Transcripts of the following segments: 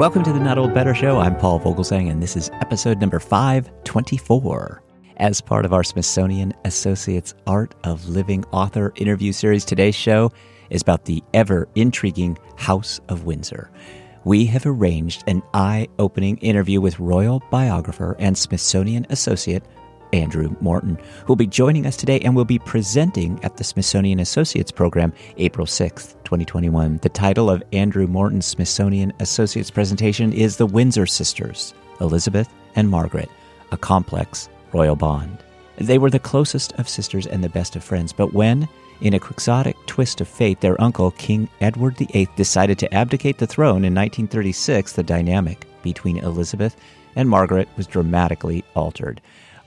Welcome to the Not Old Better Show. I'm Paul Vogelzang, and this is episode number 524. As part of our Smithsonian Associates Art of Living author interview series, today's show is about the ever intriguing House of Windsor. We have arranged an eye opening interview with royal biographer and Smithsonian associate Andrew Morton, who will be joining us today and will be presenting at the Smithsonian Associates Program April 6th, 2021. The title of Andrew Morton's Smithsonian Associates presentation is The Windsor Sisters, Elizabeth and Margaret, a complex royal bond. They were the closest of sisters and the best of friends, but when, in a quixotic twist of fate, their uncle, King Edward VIII, decided to abdicate the throne in 1936, the dynamic between Elizabeth and Margaret was dramatically altered.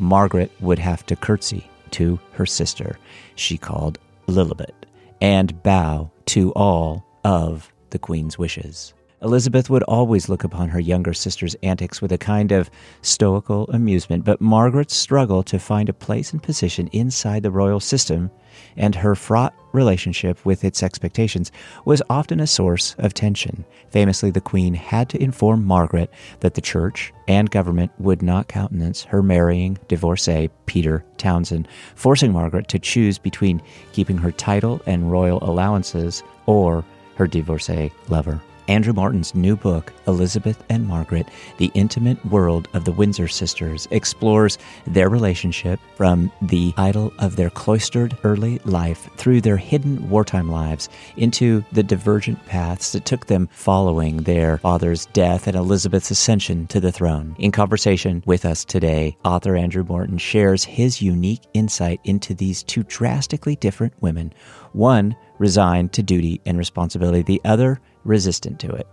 Margaret would have to curtsy to her sister, she called Lilibet, and bow to all of the Queen's wishes. Elizabeth would always look upon her younger sister's antics with a kind of stoical amusement, but Margaret's struggle to find a place and position inside the royal system and her fraught relationship with its expectations was often a source of tension. Famously, the Queen had to inform Margaret that the church and government would not countenance her marrying divorcee Peter Townsend, forcing Margaret to choose between keeping her title and royal allowances or her divorcee lover. Andrew Morton's new book, Elizabeth and Margaret The Intimate World of the Windsor Sisters, explores their relationship from the idyll of their cloistered early life through their hidden wartime lives into the divergent paths that took them following their father's death and Elizabeth's ascension to the throne. In conversation with us today, author Andrew Morton shares his unique insight into these two drastically different women. One resigned to duty and responsibility, the other resistant to it,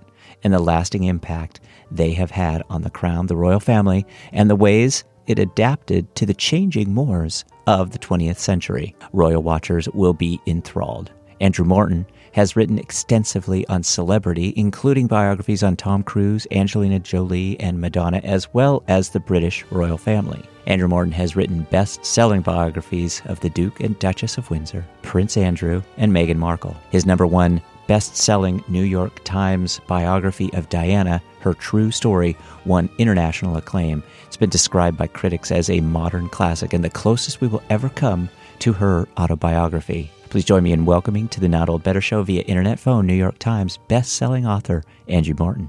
and the lasting impact they have had on the crown, the royal family, and the ways it adapted to the changing mores of the 20th century. Royal watchers will be enthralled. Andrew Morton has written extensively on celebrity, including biographies on Tom Cruise, Angelina Jolie, and Madonna, as well as the British royal family. Andrew Morton has written best selling biographies of the Duke and Duchess of Windsor, Prince Andrew, and Meghan Markle. His number one best selling New York Times biography of Diana, her true story, won international acclaim. It's been described by critics as a modern classic and the closest we will ever come to her autobiography. Please join me in welcoming to the Not Old Better Show via internet phone New York Times best-selling author Andrew Morton.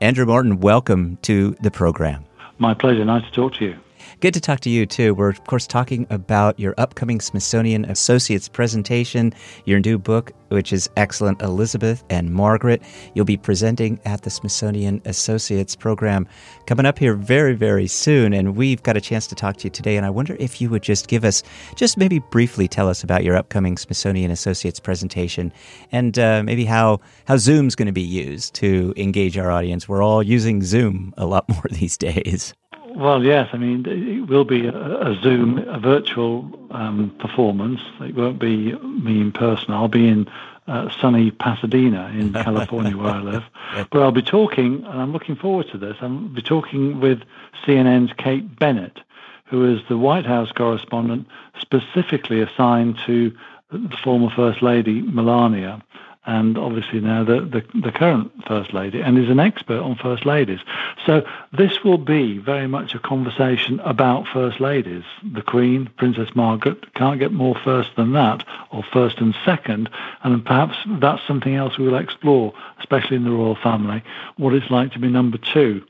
Andrew Morton, welcome to the program. My pleasure. Nice to talk to you. Good to talk to you too. We're of course talking about your upcoming Smithsonian Associates presentation, your new book, which is excellent, Elizabeth and Margaret. You'll be presenting at the Smithsonian Associates program coming up here very, very soon, and we've got a chance to talk to you today. And I wonder if you would just give us, just maybe briefly tell us about your upcoming Smithsonian Associates presentation, and uh, maybe how how Zoom's going to be used to engage our audience. We're all using Zoom a lot more these days. Well, yes. I mean, it will be a, a Zoom, a virtual um, performance. It won't be me in person. I'll be in uh, sunny Pasadena in California, where I live. But I'll be talking, and I'm looking forward to this. I'll be talking with CNN's Kate Bennett, who is the White House correspondent specifically assigned to the former First Lady Melania and obviously now the, the, the, current First Lady, and is an expert on First Ladies. So this will be very much a conversation about First Ladies. The Queen, Princess Margaret, can't get more first than that, or first and second, and perhaps that's something else we will explore, especially in the royal family, what it's like to be number two.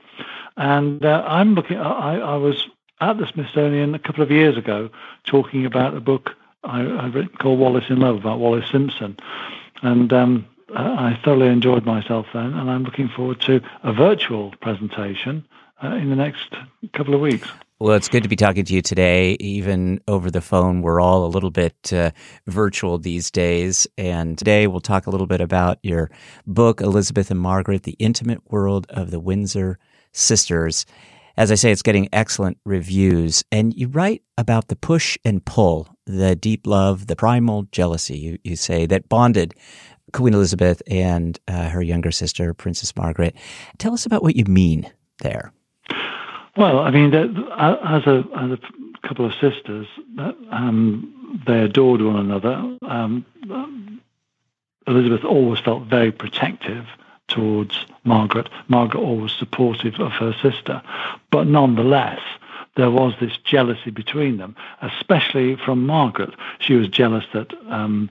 And uh, I'm looking, I, I was at the Smithsonian a couple of years ago talking about a book I, have written called Wallis in Love about Wallis Simpson and um, I thoroughly enjoyed myself then, and I'm looking forward to a virtual presentation uh, in the next couple of weeks. Well, it's good to be talking to you today, even over the phone. We're all a little bit uh, virtual these days. And today we'll talk a little bit about your book, Elizabeth and Margaret The Intimate World of the Windsor Sisters. As I say, it's getting excellent reviews. And you write about the push and pull, the deep love, the primal jealousy, you, you say, that bonded Queen Elizabeth and uh, her younger sister, Princess Margaret. Tell us about what you mean there. Well, I mean, as a, as a couple of sisters, um, they adored one another. Um, Elizabeth always felt very protective towards Margaret. Margaret always supportive of her sister, but nonetheless, there was this jealousy between them, especially from Margaret. She was jealous that um,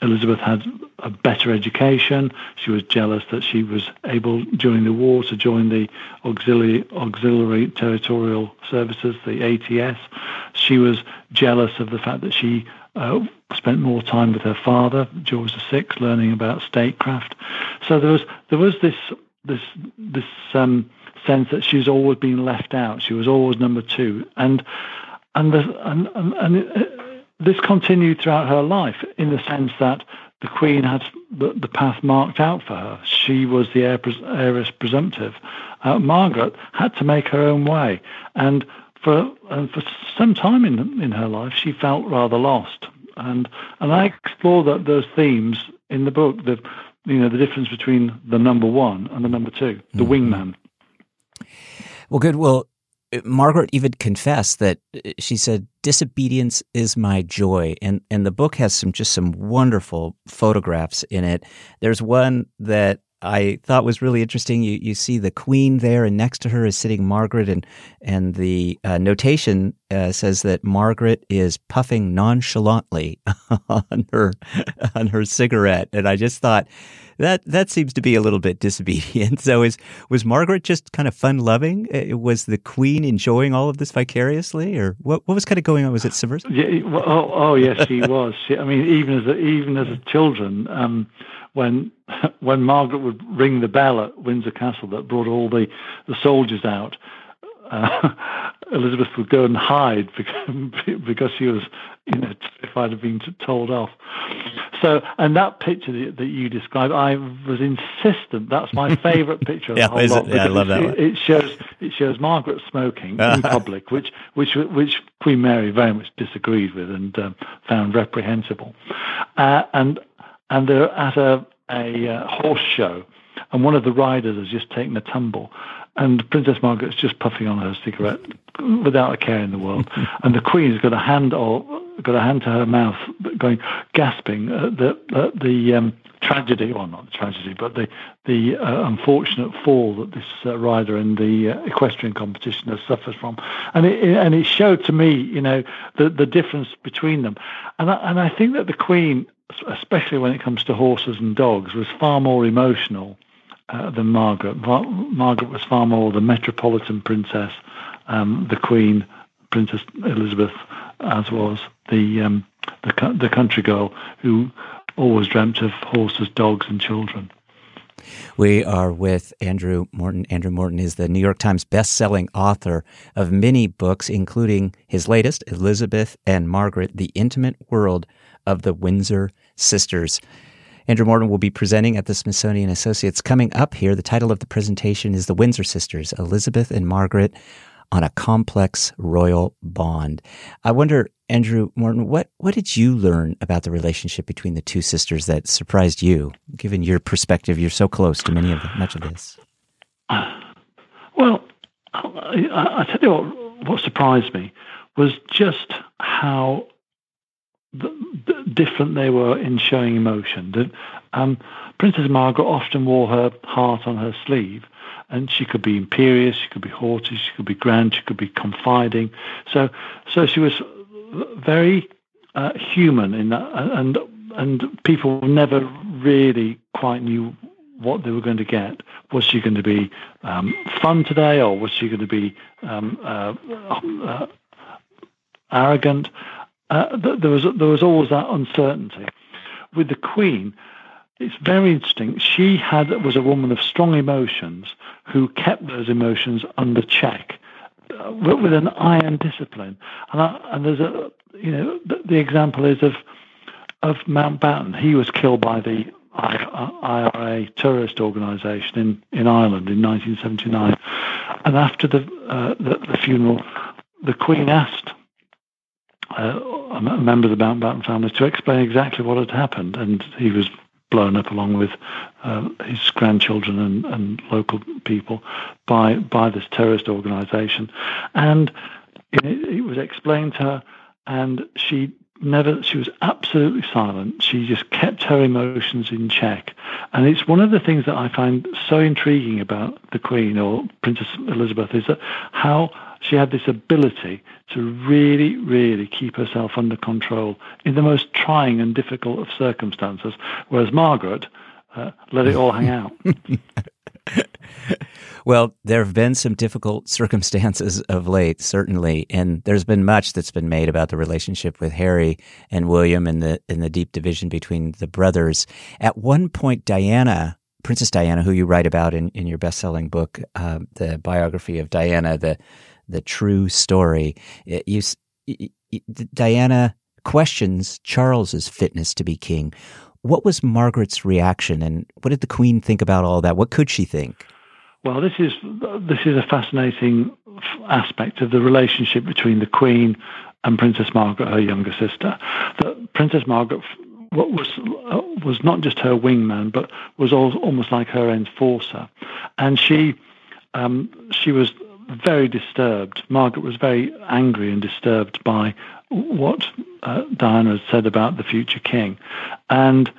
Elizabeth had a better education. She was jealous that she was able during the war to join the auxiliary, auxiliary territorial services, the ATS. She was jealous of the fact that she uh, spent more time with her father, George VI, learning about statecraft. So there was there was this this this um, sense that she's always been left out. She was always number two, and and the, and and, and it, this continued throughout her life in the sense that the Queen had the, the path marked out for her. She was the heir, heiress presumptive. Uh, Margaret had to make her own way, and for and for some time in in her life, she felt rather lost. And and I explore that those themes in the book. The you know the difference between the number one and the number two, the mm-hmm. wingman. Well, good. Well, Margaret even confessed that uh, she said disobedience is my joy and and the book has some just some wonderful photographs in it there's one that I thought was really interesting. You you see the Queen there, and next to her is sitting Margaret, and and the uh, notation uh, says that Margaret is puffing nonchalantly on her on her cigarette, and I just thought that that seems to be a little bit disobedient. So is was Margaret just kind of fun loving? Uh, was the Queen enjoying all of this vicariously, or what? What was kind of going on? Was it subversive? Yeah, well, oh, oh yes, she was. I mean, even as a, even as a children. Um, when when Margaret would ring the bell at Windsor Castle that brought all the, the soldiers out, uh, Elizabeth would go and hide because, because she was, you know, terrified of being told off. So, and that picture that, that you described, I was insistent. That's my favourite picture. yeah, it? yeah, I love that. It, it, shows it shows Margaret smoking in public, which which which Queen Mary very much disagreed with and um, found reprehensible. Uh, and and they're at a, a uh, horse show, and one of the riders has just taken a tumble, and Princess Margaret's just puffing on her cigarette without a care in the world, and the Queen's got a hand or got a hand to her mouth, going gasping at the at the um, tragedy, well not the tragedy, but the the uh, unfortunate fall that this uh, rider in the uh, equestrian competition has suffered from, and it, and it showed to me, you know, the the difference between them, and I, and I think that the Queen especially when it comes to horses and dogs, was far more emotional uh, than Margaret. Mar- Margaret was far more the metropolitan princess, um, the Queen, Princess Elizabeth, as was the, um, the the country girl who always dreamt of horses, dogs, and children. We are with Andrew Morton. Andrew Morton is the New York Times best-selling author of many books, including his latest, Elizabeth and Margaret: The Intimate World of the Windsor Sisters. Andrew Morton will be presenting at the Smithsonian Associates coming up here. The title of the presentation is The Windsor Sisters, Elizabeth and Margaret on a Complex Royal Bond. I wonder, Andrew Morton, what, what did you learn about the relationship between the two sisters that surprised you, given your perspective? You're so close to many of the, much of this. Well, I, I tell you what, what surprised me was just how different they were in showing emotion. Um, Princess Margaret often wore her heart on her sleeve, and she could be imperious, she could be haughty, she could be grand, she could be confiding. So, so she was very uh, human in that, and and people never really quite knew what they were going to get. Was she going to be um, fun today, or was she going to be um, uh, uh, arrogant? Uh, there was there was always that uncertainty. With the Queen, it's very interesting. She had was a woman of strong emotions who kept those emotions under check uh, with an iron discipline. And, I, and there's a you know the, the, example is of of Mountbatten. He was killed by the IRA terrorist organisation in, in Ireland in 1979. And after the, uh, the, the funeral, the Queen asked uh, member of the Mountbatten family to explain exactly what had happened, and he was blown up along with uh, his grandchildren and, and local people by by this terrorist organisation, and it, it was explained to her, and she never she was absolutely silent. She just kept her emotions in check. And it's one of the things that I find so intriguing about the Queen or Princess Elizabeth is that how she had this ability to really, really keep herself under control in the most trying and difficult of circumstances, whereas Margaret uh, let it all hang out. well, there have been some difficult circumstances of late, certainly, and there's been much that's been made about the relationship with Harry and William and the in the deep division between the brothers. At one point, Diana, Princess Diana, who you write about in, in your best-selling book, uh, the biography of Diana, the the true story, you, you, Diana questions Charles's fitness to be king. What was Margaret's reaction, and what did the Queen think about all that? What could she think? Well, this is this is a fascinating aspect of the relationship between the Queen and Princess Margaret, her younger sister. That Princess Margaret what was uh, was not just her wingman, but was almost like her enforcer, and she um, she was very disturbed. Margaret was very angry and disturbed by what uh, Diana had said about the future king, and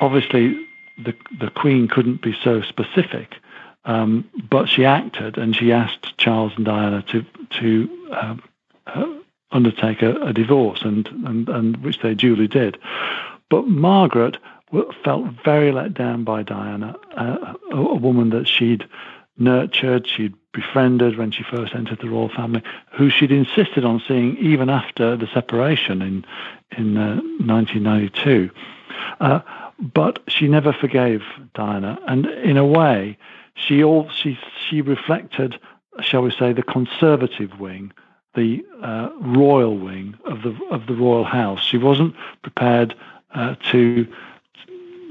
obviously the the Queen couldn't be so specific, um, but she acted and she asked Charles and Diana to to um, uh, undertake a, a divorce, and, and and which they duly did. But Margaret felt very let down by Diana, uh, a, a woman that she'd nurtured, she'd befriended when she first entered the royal family, who she'd insisted on seeing even after the separation in in uh, 1992. Uh, but she never forgave Diana, and in a way, she all she she reflected, shall we say, the conservative wing, the uh, royal wing of the of the royal house. She wasn't prepared uh, to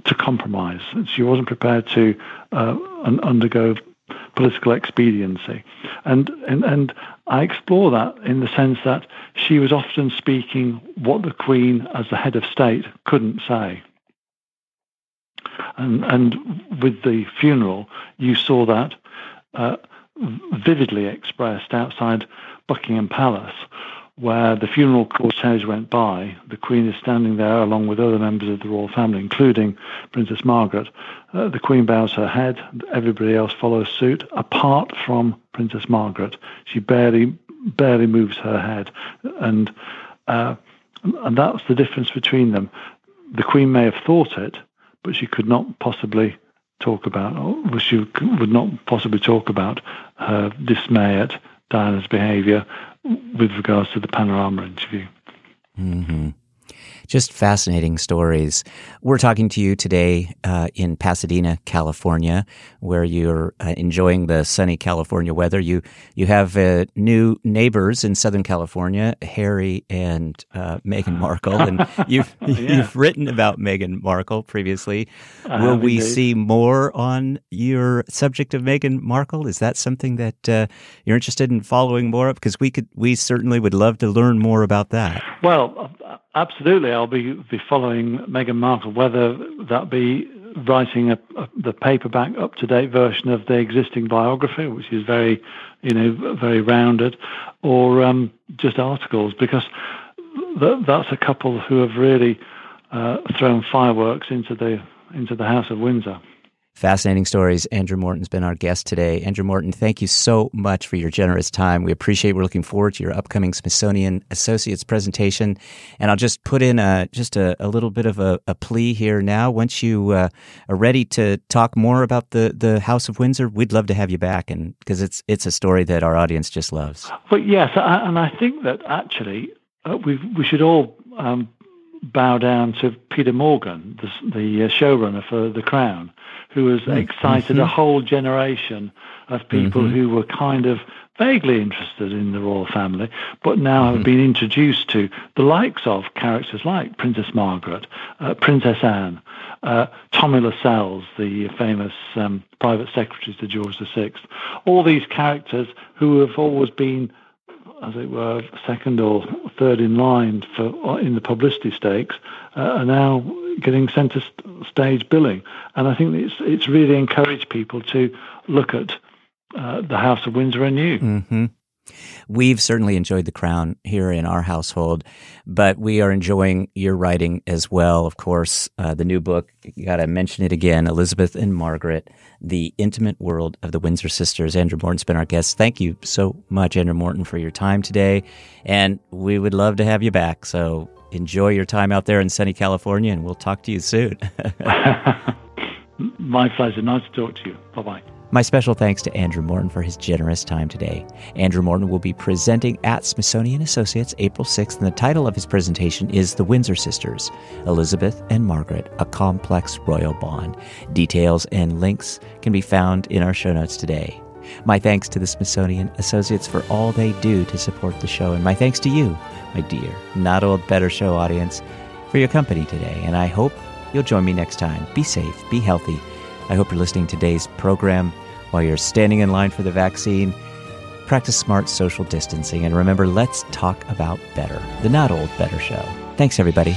to compromise. She wasn't prepared to uh, undergo political expediency. And, and, and I explore that in the sense that she was often speaking what the Queen, as the head of state, couldn't say. And, and with the funeral, you saw that uh, vividly expressed outside Buckingham Palace, where the funeral cortege went by. The Queen is standing there along with other members of the royal family, including Princess Margaret. Uh, the Queen bows her head, everybody else follows suit, apart from Princess Margaret. She barely barely moves her head, and uh, and that's the difference between them. The Queen may have thought it, but she could not possibly talk about, or she would not possibly talk about her dismay at Diana's behaviour with regards to the panorama interview. Mm-hmm. Just fascinating stories. We're talking to you today uh, in Pasadena, California, where you're uh, enjoying the sunny California weather. You you have uh, new neighbors in Southern California, Harry and uh, Meghan Markle, and you've yeah. you've written about Meghan Markle previously. Will we indeed. see more on your subject of Meghan Markle? Is that something that uh, you're interested in following more of? Because we could we certainly would love to learn more about that. Well, absolutely. I'll be, be following Meghan Markle, whether that be writing a, a, the paperback up to date version of the existing biography, which is very, you know, very rounded, or um, just articles, because th- that's a couple who have really uh, thrown fireworks into the into the House of Windsor. Fascinating stories. Andrew Morton's been our guest today. Andrew Morton, thank you so much for your generous time. We appreciate. We're looking forward to your upcoming Smithsonian Associates presentation. And I'll just put in a, just a, a little bit of a, a, plea here now. Once you uh, are ready to talk more about the, the House of Windsor, we'd love to have you back, and because it's it's a story that our audience just loves. But yes, and I think that actually uh, we we should all um, bow down to Peter Morgan, the, the uh, showrunner for The Crown who has mm-hmm. excited mm-hmm. a whole generation of people mm-hmm. who were kind of vaguely interested in the royal family, but now mm-hmm. have been introduced to the likes of characters like Princess Margaret, uh, Princess Anne, uh, Tommy Lascelles, the famous um, private secretary to George VI. All these characters who have always been as it were, second or third in line for in the publicity stakes, uh, are now getting centre stage billing. And I think it's it's really encouraged people to look at uh, the House of Windsor anew. Mm-hmm. We've certainly enjoyed The Crown here in our household, but we are enjoying your writing as well. Of course, uh, the new book, you got to mention it again Elizabeth and Margaret, The Intimate World of the Windsor Sisters. Andrew Morton's been our guest. Thank you so much, Andrew Morton, for your time today. And we would love to have you back. So enjoy your time out there in sunny California, and we'll talk to you soon. My pleasure. Nice to talk to you. Bye bye. My special thanks to Andrew Morton for his generous time today. Andrew Morton will be presenting at Smithsonian Associates April 6th, and the title of his presentation is The Windsor Sisters Elizabeth and Margaret, a Complex Royal Bond. Details and links can be found in our show notes today. My thanks to the Smithsonian Associates for all they do to support the show, and my thanks to you, my dear Not Old Better Show audience, for your company today. And I hope you'll join me next time. Be safe, be healthy. I hope you're listening to today's program while you're standing in line for the vaccine. Practice smart social distancing and remember, let's talk about better. The Not Old Better Show. Thanks, everybody.